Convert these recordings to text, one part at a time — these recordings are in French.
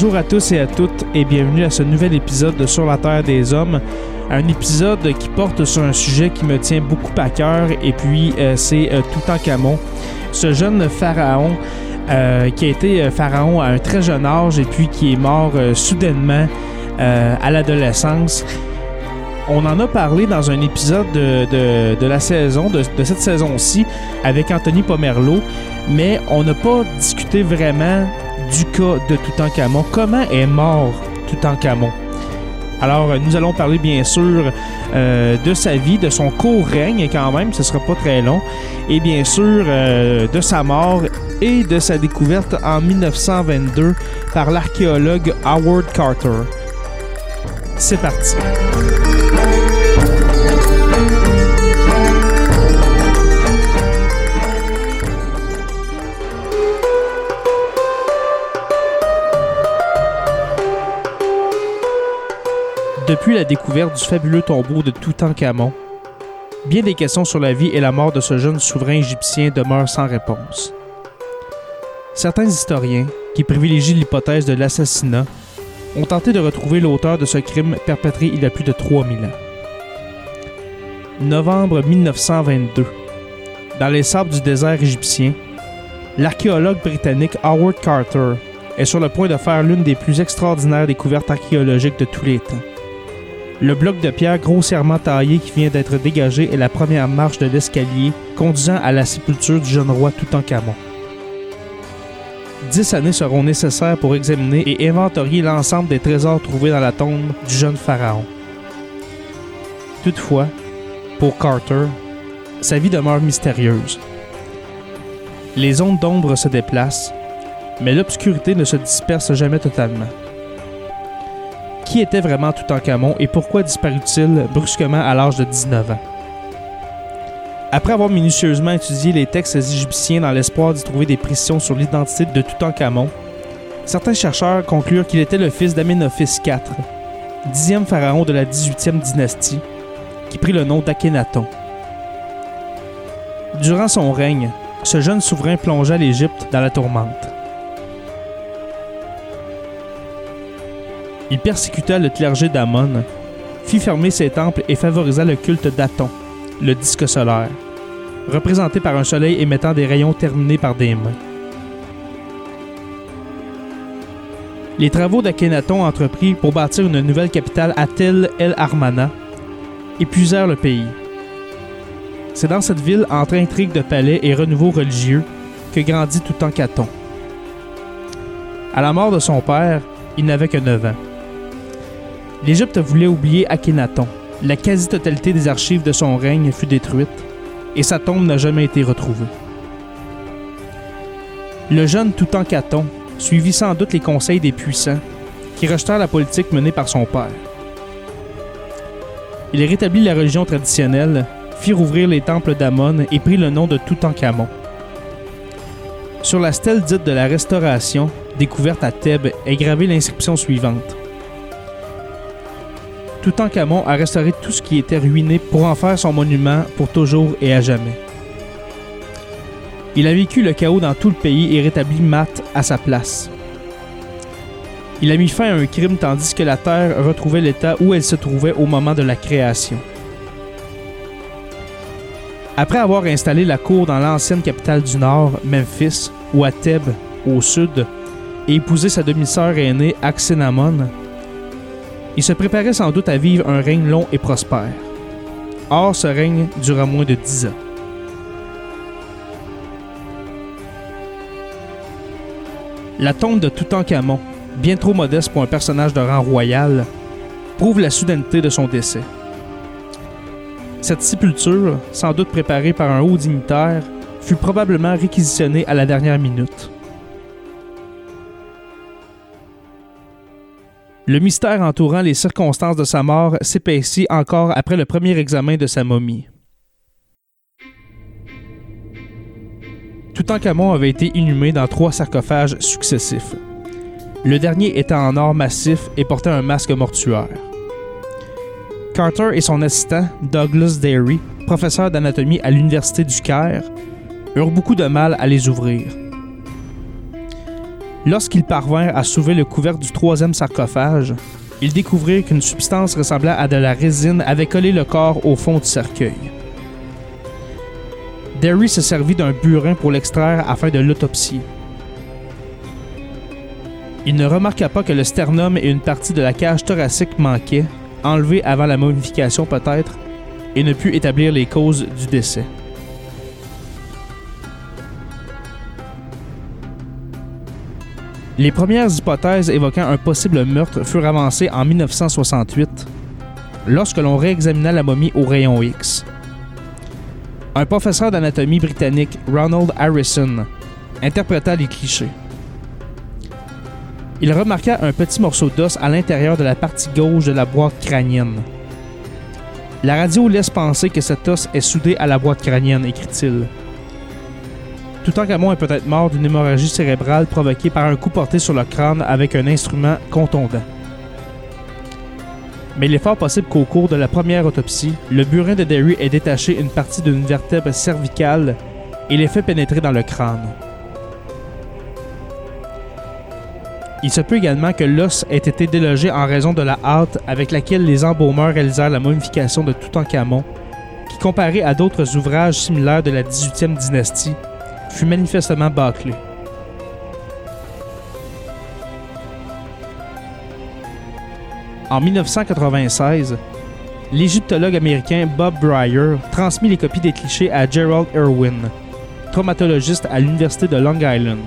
Bonjour à tous et à toutes et bienvenue à ce nouvel épisode de Sur la Terre des Hommes. Un épisode qui porte sur un sujet qui me tient beaucoup à cœur et puis euh, c'est euh, Toutankhamon, ce jeune pharaon euh, qui a été euh, pharaon à un très jeune âge et puis qui est mort euh, soudainement à l'adolescence. On en a parlé dans un épisode de, de- la saison, de, de cette saison-ci, avec Anthony Pomerleau, mais on n'a pas discuté vraiment du cas de Toutankhamon. Comment est mort Toutankhamon? Alors, nous allons parler bien sûr euh, de sa vie, de son court règne quand même, ce sera pas très long, et bien sûr euh, de sa mort et de sa découverte en 1922 par l'archéologue Howard Carter. C'est parti. Depuis la découverte du fabuleux tombeau de Toutankhamon, bien des questions sur la vie et la mort de ce jeune souverain égyptien demeurent sans réponse. Certains historiens, qui privilégient l'hypothèse de l'assassinat, ont tenté de retrouver l'auteur de ce crime perpétré il y a plus de 3000 ans. Novembre 1922. Dans les sables du désert égyptien, l'archéologue britannique Howard Carter est sur le point de faire l'une des plus extraordinaires découvertes archéologiques de tous les temps. Le bloc de pierre grossièrement taillé qui vient d'être dégagé est la première marche de l'escalier conduisant à la sépulture du jeune roi Toutankhamon. Dix années seront nécessaires pour examiner et inventorier l'ensemble des trésors trouvés dans la tombe du jeune pharaon. Toutefois, pour Carter, sa vie demeure mystérieuse. Les ondes d'ombre se déplacent, mais l'obscurité ne se disperse jamais totalement. Qui était vraiment Toutankhamon et pourquoi disparut-il brusquement à l'âge de 19 ans? Après avoir minutieusement étudié les textes égyptiens dans l'espoir d'y trouver des précisions sur l'identité de Toutankhamon, certains chercheurs conclurent qu'il était le fils d'Amenophis IV, dixième pharaon de la 18e dynastie, qui prit le nom d'Akhenaton. Durant son règne, ce jeune souverain plongea l'Égypte dans la tourmente. Il persécuta le clergé d'Amon, fit fermer ses temples et favorisa le culte d'Aton, le disque solaire, représenté par un soleil émettant des rayons terminés par des mains. Les travaux d'Akhenaton entrepris pour bâtir une nouvelle capitale à Tel El Armana épuisèrent le pays. C'est dans cette ville, entre intrigues de palais et renouveau religieux, que grandit Toutankhamon. À la mort de son père, il n'avait que 9 ans. L'Égypte voulait oublier Akhenaton. La quasi-totalité des archives de son règne fut détruite et sa tombe n'a jamais été retrouvée. Le jeune Toutankhamon suivit sans doute les conseils des puissants qui rejetèrent la politique menée par son père. il rétablit la religion traditionnelle, fit rouvrir les temples d'Amon et prit le nom de Toutankhamon. Sur la stèle dite de la Restauration, découverte à Thèbes, est gravée l'inscription suivante. Toutankhamon a restauré tout ce qui était ruiné pour en faire son monument pour toujours et à jamais. Il a vécu le chaos dans tout le pays et rétabli Math à sa place. Il a mis fin à un crime tandis que la Terre retrouvait l'état où elle se trouvait au moment de la création. Après avoir installé la cour dans l'ancienne capitale du Nord, Memphis, ou à Thèbes, au sud, et épousé sa demi-sœur aînée, Axénamon, il se préparait sans doute à vivre un règne long et prospère. Or, ce règne dura moins de dix ans. La tombe de Toutankhamon, bien trop modeste pour un personnage de rang royal, prouve la soudaineté de son décès. Cette sépulture, sans doute préparée par un haut dignitaire, fut probablement réquisitionnée à la dernière minute. Le mystère entourant les circonstances de sa mort s'épaissit encore après le premier examen de sa momie. Toutankhamon avait été inhumé dans trois sarcophages successifs. Le dernier était en or massif et portait un masque mortuaire. Carter et son assistant, Douglas Derry, professeur d'anatomie à l'Université du Caire, eurent beaucoup de mal à les ouvrir. Lorsqu'ils parvinrent à soulever le couvercle du troisième sarcophage, ils découvrirent qu'une substance ressemblant à de la résine avait collé le corps au fond du cercueil. Derry se servit d'un burin pour l'extraire afin de l'autopsier. Il ne remarqua pas que le sternum et une partie de la cage thoracique manquaient, enlevés avant la momification peut-être, et ne put établir les causes du décès. Les premières hypothèses évoquant un possible meurtre furent avancées en 1968, lorsque l'on réexamina la momie au rayon X. Un professeur d'anatomie britannique, Ronald Harrison, interpréta les clichés. Il remarqua un petit morceau d'os à l'intérieur de la partie gauche de la boîte crânienne. La radio laisse penser que cet os est soudé à la boîte crânienne, écrit-il. Toutankhamon est peut-être mort d'une hémorragie cérébrale provoquée par un coup porté sur le crâne avec un instrument contondant. Mais il est fort possible qu'au cours de la première autopsie, le burin de Derry ait détaché une partie d'une vertèbre cervicale et l'ait fait pénétrer dans le crâne. Il se peut également que l'os ait été délogé en raison de la hâte avec laquelle les embaumeurs réalisèrent la momification de Toutankhamon, qui, comparé à d'autres ouvrages similaires de la 18e dynastie, fut manifestement bâclé. En 1996, l'égyptologue américain Bob Breyer transmit les copies des clichés à Gerald Irwin, traumatologiste à l'Université de Long Island.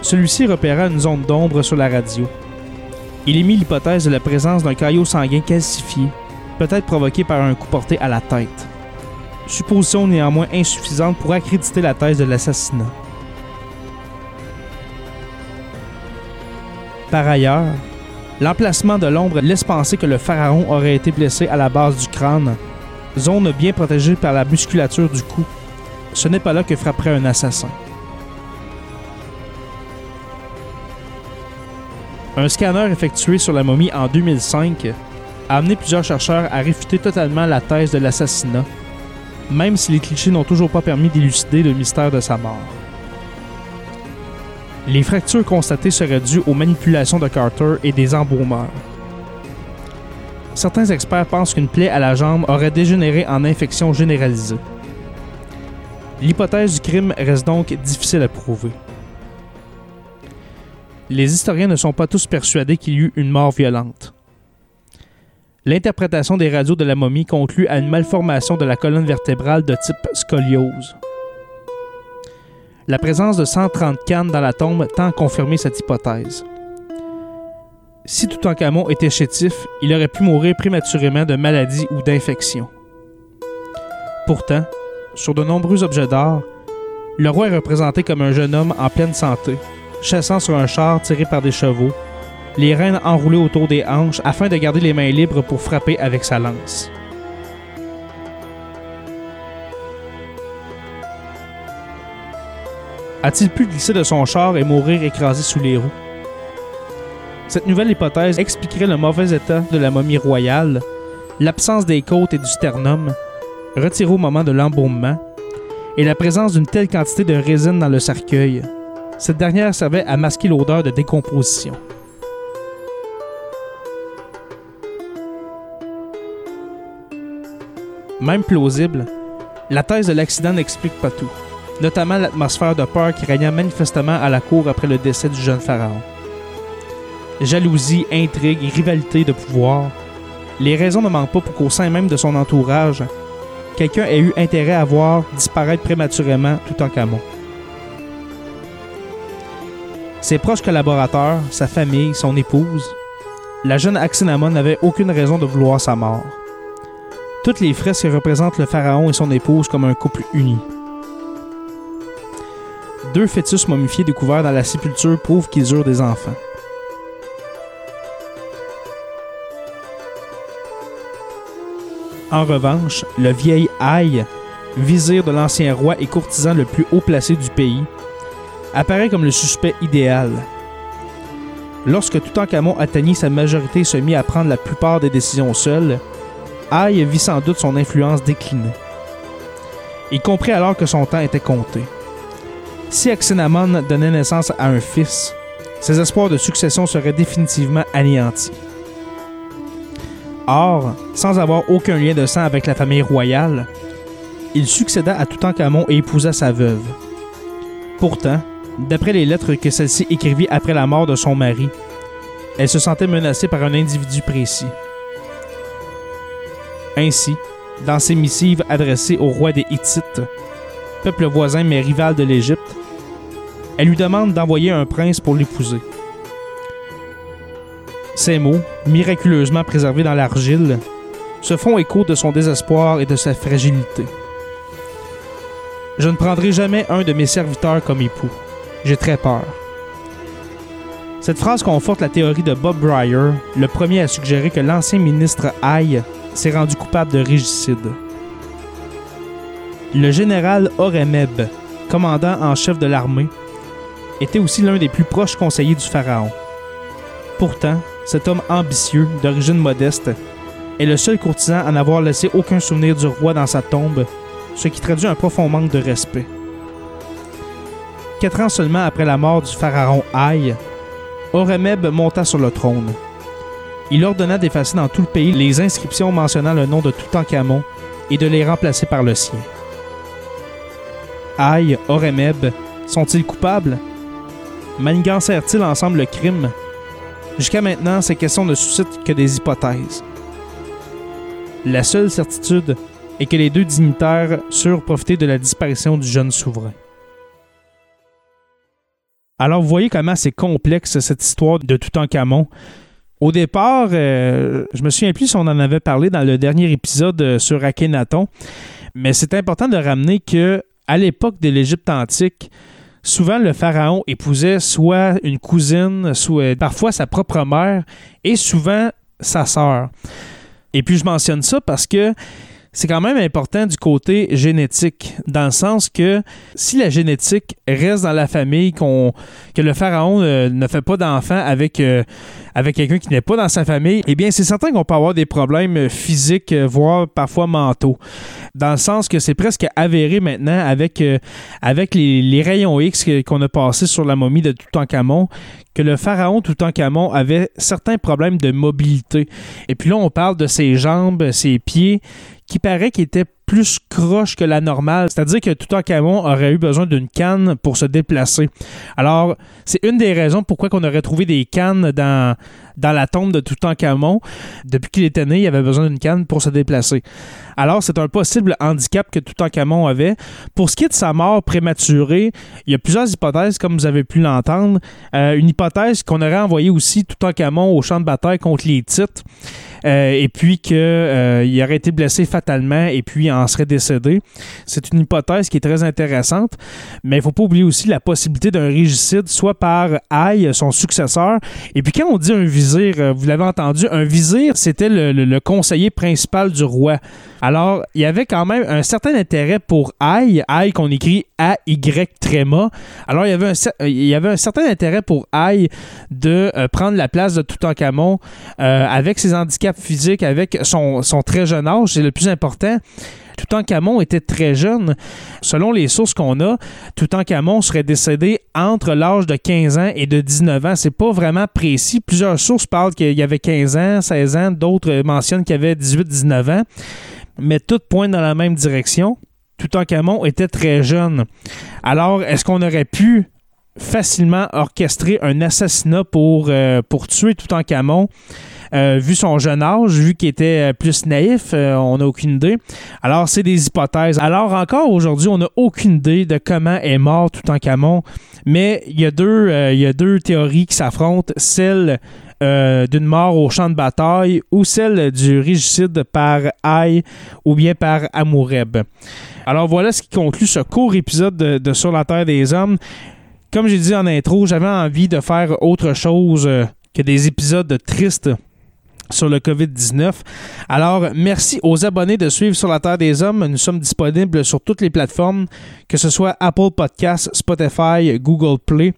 Celui-ci repéra une zone d'ombre sur la radio. Il émit l'hypothèse de la présence d'un caillot sanguin calcifié, peut-être provoqué par un coup porté à la tête. Supposition néanmoins insuffisante pour accréditer la thèse de l'assassinat. Par ailleurs, l'emplacement de l'ombre laisse penser que le pharaon aurait été blessé à la base du crâne, zone bien protégée par la musculature du cou. Ce n'est pas là que frapperait un assassin. Un scanner effectué sur la momie en 2005 a amené plusieurs chercheurs à réfuter totalement la thèse de l'assassinat, même si les clichés n'ont toujours pas permis d'élucider le mystère de sa mort. Les fractures constatées seraient dues aux manipulations de Carter et des embaumeurs. Certains experts pensent qu'une plaie à la jambe aurait dégénéré en infection généralisée. L'hypothèse du crime reste donc difficile à prouver. Les historiens ne sont pas tous persuadés qu'il y eut une mort violente. L'interprétation des radios de la momie conclut à une malformation de la colonne vertébrale de type scoliose. La présence de 130 cannes dans la tombe tend à confirmer cette hypothèse. Si Toutankhamon était chétif, il aurait pu mourir prématurément de maladie ou d'infection. Pourtant, sur de nombreux objets d'art, le roi est représenté comme un jeune homme en pleine santé, chassant sur un char tiré par des chevaux, les rênes enroulées autour des hanches afin de garder les mains libres pour frapper avec sa lance. A-t-il pu glisser de son char et mourir écrasé sous les roues? Cette nouvelle hypothèse expliquerait le mauvais état de la momie royale, l'absence des côtes et du sternum, retiré au moment de l'embaumement, et la présence d'une telle quantité de résine dans le cercueil. Cette dernière servait à masquer l'odeur de décomposition. Même plausible, la thèse de l'accident n'explique pas tout, notamment l'atmosphère de peur qui régna manifestement à la cour après le décès du jeune pharaon. Jalousie, intrigue rivalité de pouvoir, les raisons ne manquent pas pour qu'au sein même de son entourage, quelqu'un ait eu intérêt à voir disparaître prématurément tout en camon. Ses proches collaborateurs, sa famille, son épouse, la jeune Axinamon n'avait aucune raison de vouloir sa mort. Toutes les fresques représentent le pharaon et son épouse comme un couple uni. Deux fœtus momifiés découverts dans la sépulture prouvent qu'ils eurent des enfants. En revanche, le vieil Aïe, vizir de l'ancien roi et courtisan le plus haut placé du pays, apparaît comme le suspect idéal. Lorsque Toutankhamon atteignit sa majorité et se mit à prendre la plupart des décisions seul, Aïe vit sans doute son influence décliner. Il comprit alors que son temps était compté. Si Axinamon donnait naissance à un fils, ses espoirs de succession seraient définitivement anéantis. Or, sans avoir aucun lien de sang avec la famille royale, il succéda à Toutankhamon et épousa sa veuve. Pourtant, d'après les lettres que celle-ci écrivit après la mort de son mari, elle se sentait menacée par un individu précis. Ainsi, dans ses missives adressées au roi des Hittites, peuple voisin mais rival de l'Égypte, elle lui demande d'envoyer un prince pour l'épouser. Ces mots, miraculeusement préservés dans l'argile, se font écho de son désespoir et de sa fragilité. Je ne prendrai jamais un de mes serviteurs comme époux. J'ai très peur. Cette phrase conforte la théorie de Bob Breyer, le premier à suggérer que l'ancien ministre Aye s'est rendu coupable de régicide. Le général Horemeb, commandant en chef de l'armée, était aussi l'un des plus proches conseillers du pharaon. Pourtant, cet homme ambitieux, d'origine modeste, est le seul courtisan à n'avoir laissé aucun souvenir du roi dans sa tombe, ce qui traduit un profond manque de respect. Quatre ans seulement après la mort du pharaon Aïe, Horemeb monta sur le trône. Il ordonna d'effacer dans tout le pays les inscriptions mentionnant le nom de Toutankhamon et de les remplacer par le sien. Aïe, Horemeb, sont-ils coupables? Manigancèrent-ils ensemble le crime? Jusqu'à maintenant, ces questions ne suscitent que des hypothèses. La seule certitude est que les deux dignitaires surent profiter de la disparition du jeune souverain. Alors, vous voyez comment c'est complexe cette histoire de Toutankhamon. Au départ, euh, je me souviens plus si on en avait parlé dans le dernier épisode euh, sur Akhenaton, mais c'est important de ramener que à l'époque de l'Égypte antique, souvent le pharaon épousait soit une cousine, soit parfois sa propre mère et souvent sa sœur. Et puis je mentionne ça parce que c'est quand même important du côté génétique, dans le sens que si la génétique reste dans la famille, qu'on, que le pharaon euh, ne fait pas d'enfant avec, euh, avec quelqu'un qui n'est pas dans sa famille, eh bien, c'est certain qu'on peut avoir des problèmes physiques, euh, voire parfois mentaux. Dans le sens que c'est presque avéré maintenant avec, avec les, les, rayons X qu'on a passés sur la momie de Toutankhamon, que le pharaon Toutankhamon avait certains problèmes de mobilité. Et puis là, on parle de ses jambes, ses pieds qui paraît qu'il était plus croche que la normale. C'est-à-dire que Toutankhamon aurait eu besoin d'une canne pour se déplacer. Alors, c'est une des raisons pourquoi on aurait trouvé des cannes dans, la tombe de Toutankhamon. Depuis qu'il était né, il avait besoin d'une canne pour se déplacer. Alors, c'est un possible handicap que Toutankhamon avait. Pour ce qui est de sa mort prématurée, il y a plusieurs hypothèses, comme vous avez pu l'entendre. Euh, une hypothèse qu'on aurait envoyé aussi Toutankhamon au champ de bataille contre les titres. Euh, et puis qu'il euh, aurait été blessé fatalement et puis en serait décédé. C'est une hypothèse qui est très intéressante, mais il ne faut pas oublier aussi la possibilité d'un régicide, soit par Aïe, son successeur. Et puis quand on dit un vizir, euh, vous l'avez entendu, un vizir, c'était le, conseiller principal du roi. Alors, il y avait quand même un certain intérêt pour Aïe, Aïe qu'on écrit A-Y tréma. Alors, il y, avait un, il y avait un certain intérêt pour Aïe de prendre la place de Toutankhamon avec ses handicaps physique avec son, très jeune âge, c'est le plus important. Toutankhamon était très jeune. Selon les sources qu'on a, Toutankhamon serait décédé entre l'âge de 15 ans et de 19 ans. C'est pas vraiment précis. Plusieurs sources parlent qu'il y avait 15 ans, 16 ans, d'autres mentionnent qu'il y avait 18-19 ans. Mais toutes pointent dans la même direction. Toutankhamon était très jeune. Alors, est-ce qu'on aurait pu facilement orchestrer un assassinat pour, euh, pour tuer Toutankhamon? Euh, vu son jeune âge, vu qu'il était euh, plus naïf, on n'a aucune idée. Alors, c'est des hypothèses. Alors, encore aujourd'hui, on n'a aucune idée de comment est mort Toutankhamon, mais il y, a il y a deux théories qui s'affrontent. Celle d'une mort au champ de bataille ou celle du régicide par Aïe ou bien par Amoureb. Alors voilà ce qui conclut ce court épisode de Sur la Terre des Hommes. Comme j'ai dit en intro, j'avais envie de faire autre chose que des épisodes tristes sur le COVID-19. Alors, merci aux abonnés de suivre sur la Terre des Hommes. Nous sommes disponibles sur toutes les plateformes, que ce soit Apple Podcasts, Spotify, Google Play.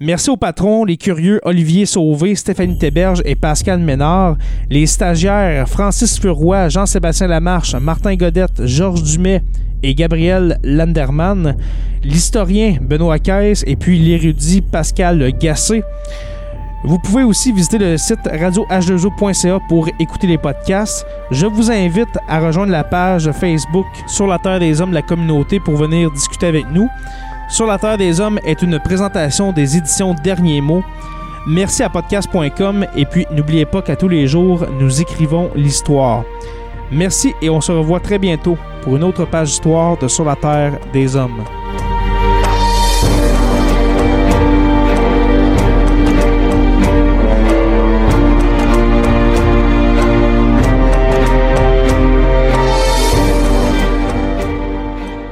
Merci aux patrons, les curieux Olivier Sauvé, Stéphanie Théberge et Pascal Ménard, les stagiaires Francis Furoy, Jean-Sébastien Lamarche, Martin Godette, Georges Dumais et Gabriel Landerman, l'historien Benoît Caisse et puis l'érudit Pascal Gassé. Vous pouvez aussi visiter le site radioh2o.ca pour écouter les podcasts. Je vous invite à rejoindre la page Facebook Sur la Terre des Hommes, la communauté, pour venir discuter avec nous. Sur la Terre des Hommes est une présentation des éditions Derniers mots. Merci à podcast.com et puis n'oubliez pas qu'à tous les jours, nous écrivons l'histoire. Merci et on se revoit très bientôt pour une autre page d'histoire de Sur la Terre des Hommes.